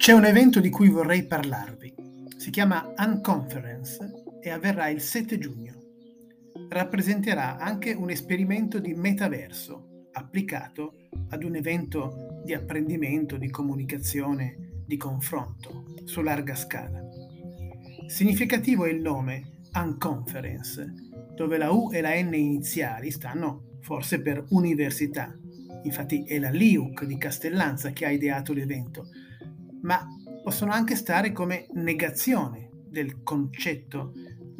C'è un evento di cui vorrei parlarvi. Si chiama Unconference e avverrà il 7 giugno. Rappresenterà anche un esperimento di metaverso applicato ad un evento di apprendimento, di comunicazione, di confronto su larga scala. Significativo è il nome Unconference, dove la U e la N iniziali stanno forse per università. Infatti è la LIUC di Castellanza che ha ideato l'evento ma possono anche stare come negazione del concetto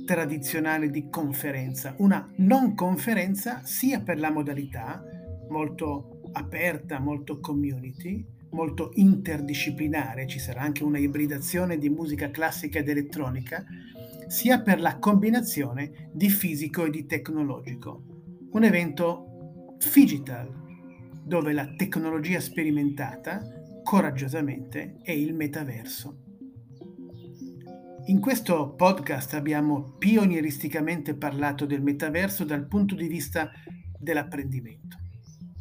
tradizionale di conferenza, una non conferenza sia per la modalità molto aperta, molto community, molto interdisciplinare, ci sarà anche una ibridazione di musica classica ed elettronica, sia per la combinazione di fisico e di tecnologico. Un evento digital, dove la tecnologia sperimentata coraggiosamente è il metaverso. In questo podcast abbiamo pionieristicamente parlato del metaverso dal punto di vista dell'apprendimento.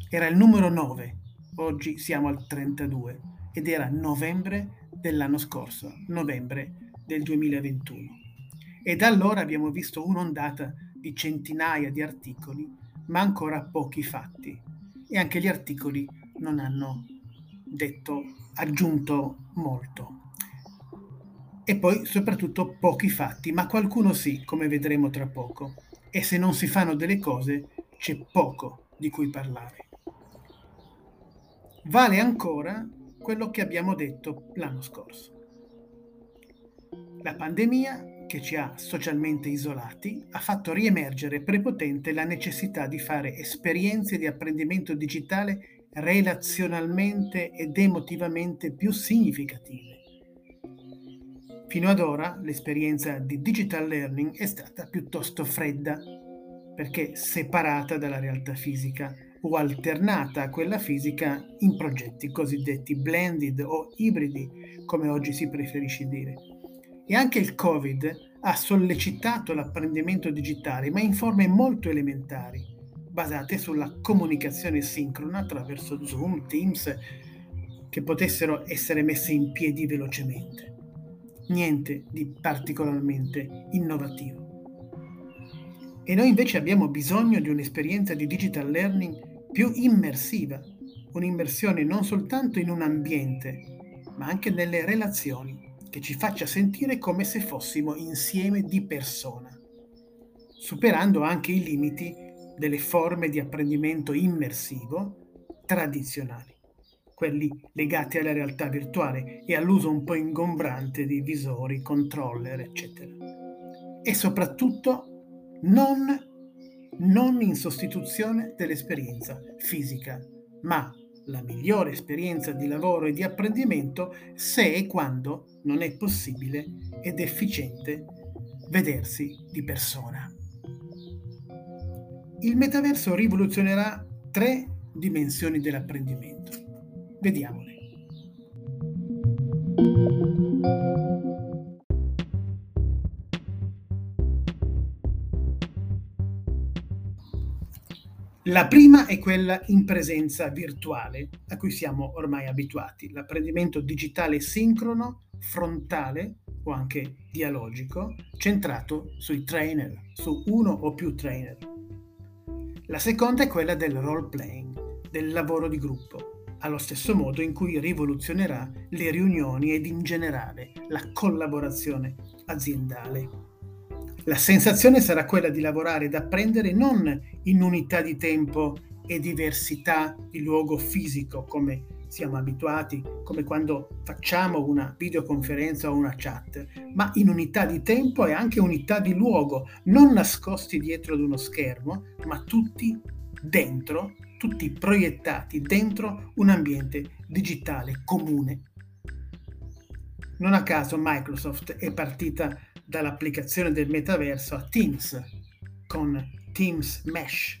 Era il numero 9, oggi siamo al 32 ed era novembre dell'anno scorso, novembre del 2021. E da allora abbiamo visto un'ondata di centinaia di articoli, ma ancora pochi fatti. E anche gli articoli non hanno detto aggiunto molto. E poi soprattutto pochi fatti, ma qualcuno sì, come vedremo tra poco. E se non si fanno delle cose, c'è poco di cui parlare. Vale ancora quello che abbiamo detto l'anno scorso. La pandemia, che ci ha socialmente isolati, ha fatto riemergere prepotente la necessità di fare esperienze di apprendimento digitale relazionalmente ed emotivamente più significative. Fino ad ora l'esperienza di digital learning è stata piuttosto fredda, perché separata dalla realtà fisica o alternata a quella fisica in progetti cosiddetti blended o ibridi, come oggi si preferisce dire. E anche il Covid ha sollecitato l'apprendimento digitale, ma in forme molto elementari, basate sulla comunicazione sincrona attraverso Zoom, Teams, che potessero essere messe in piedi velocemente. Niente di particolarmente innovativo. E noi invece abbiamo bisogno di un'esperienza di digital learning più immersiva, un'immersione non soltanto in un ambiente, ma anche nelle relazioni, che ci faccia sentire come se fossimo insieme di persona, superando anche i limiti delle forme di apprendimento immersivo tradizionali, quelli legati alla realtà virtuale e all'uso un po' ingombrante di visori, controller, eccetera. E soprattutto non, non in sostituzione dell'esperienza fisica, ma la migliore esperienza di lavoro e di apprendimento se e quando non è possibile ed efficiente vedersi di persona. Il metaverso rivoluzionerà tre dimensioni dell'apprendimento. Vediamole. La prima è quella in presenza virtuale, a cui siamo ormai abituati, l'apprendimento digitale sincrono, frontale o anche dialogico, centrato sui trainer, su uno o più trainer. La seconda è quella del role playing, del lavoro di gruppo, allo stesso modo in cui rivoluzionerà le riunioni ed in generale la collaborazione aziendale. La sensazione sarà quella di lavorare ed apprendere non in unità di tempo e diversità di luogo fisico come siamo abituati, come quando facciamo una videoconferenza o una chat, ma in unità di tempo e anche unità di luogo, non nascosti dietro ad uno schermo, ma tutti dentro, tutti proiettati dentro un ambiente digitale comune. Non a caso Microsoft è partita dall'applicazione del metaverso a Teams con Teams Mesh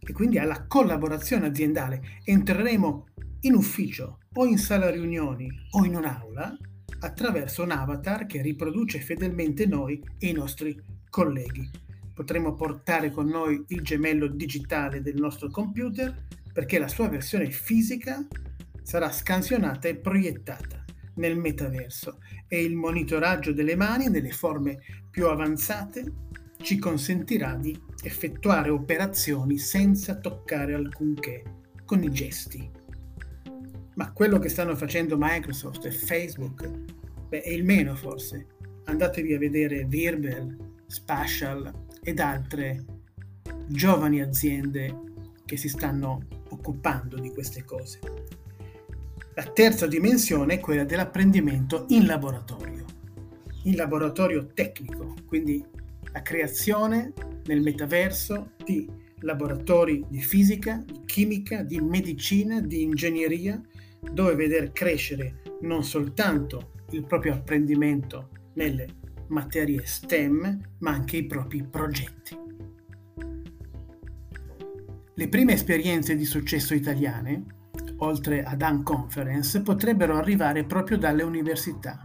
e quindi alla collaborazione aziendale. Entreremo in ufficio o in sala riunioni o in un'aula attraverso un avatar che riproduce fedelmente noi e i nostri colleghi. Potremo portare con noi il gemello digitale del nostro computer perché la sua versione fisica sarà scansionata e proiettata, nel metaverso e il monitoraggio delle mani nelle forme più avanzate ci consentirà di effettuare operazioni senza toccare alcunché, con i gesti. Ma quello che stanno facendo Microsoft e Facebook beh, è il meno forse. Andatevi a vedere Virbel, Spatial ed altre giovani aziende che si stanno occupando di queste cose. La terza dimensione è quella dell'apprendimento in laboratorio, in laboratorio tecnico, quindi la creazione nel metaverso di laboratori di fisica, di chimica, di medicina, di ingegneria, dove vedere crescere non soltanto il proprio apprendimento nelle materie STEM, ma anche i propri progetti. Le prime esperienze di successo italiane, oltre ad Unconference, potrebbero arrivare proprio dalle università.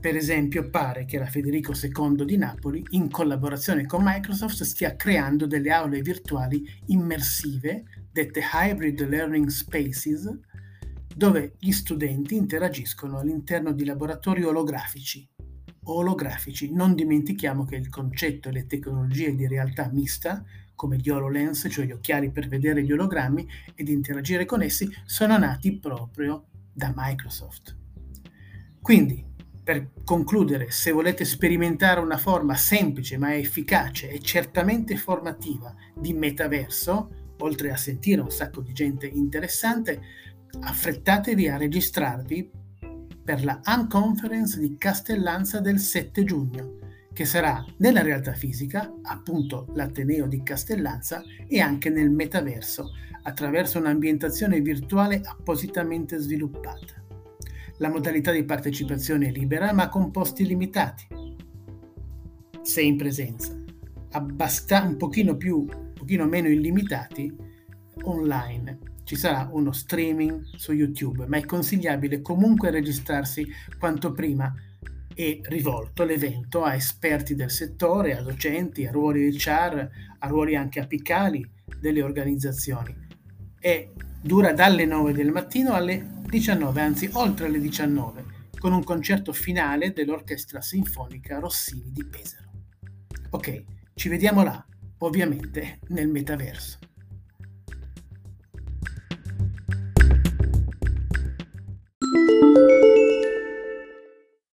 Per esempio, pare che la Federico II di Napoli, in collaborazione con Microsoft, stia creando delle aule virtuali immersive, dette Hybrid Learning Spaces, dove gli studenti interagiscono all'interno di laboratori olografici. Olografici, non dimentichiamo che il concetto e le tecnologie di realtà mista come gli HoloLens, cioè gli occhiali per vedere gli ologrammi ed interagire con essi, sono nati proprio da Microsoft. Quindi, per concludere, se volete sperimentare una forma semplice ma efficace e certamente formativa di metaverso, oltre a sentire un sacco di gente interessante, affrettatevi a registrarvi per la Unconference di Castellanza del 7 giugno che sarà nella realtà fisica, appunto l'Ateneo di Castellanza, e anche nel metaverso, attraverso un'ambientazione virtuale appositamente sviluppata. La modalità di partecipazione è libera ma con posti limitati. Se in presenza, abbasta- un pochino più, un pochino meno illimitati online. Ci sarà uno streaming su YouTube, ma è consigliabile comunque registrarsi quanto prima e rivolto l'evento a esperti del settore, a docenti, a ruoli HR, a ruoli anche apicali delle organizzazioni e dura dalle 9 del mattino alle 19, anzi oltre le 19, con un concerto finale dell'Orchestra Sinfonica Rossini di Pesaro. Ok, ci vediamo là, ovviamente nel metaverso.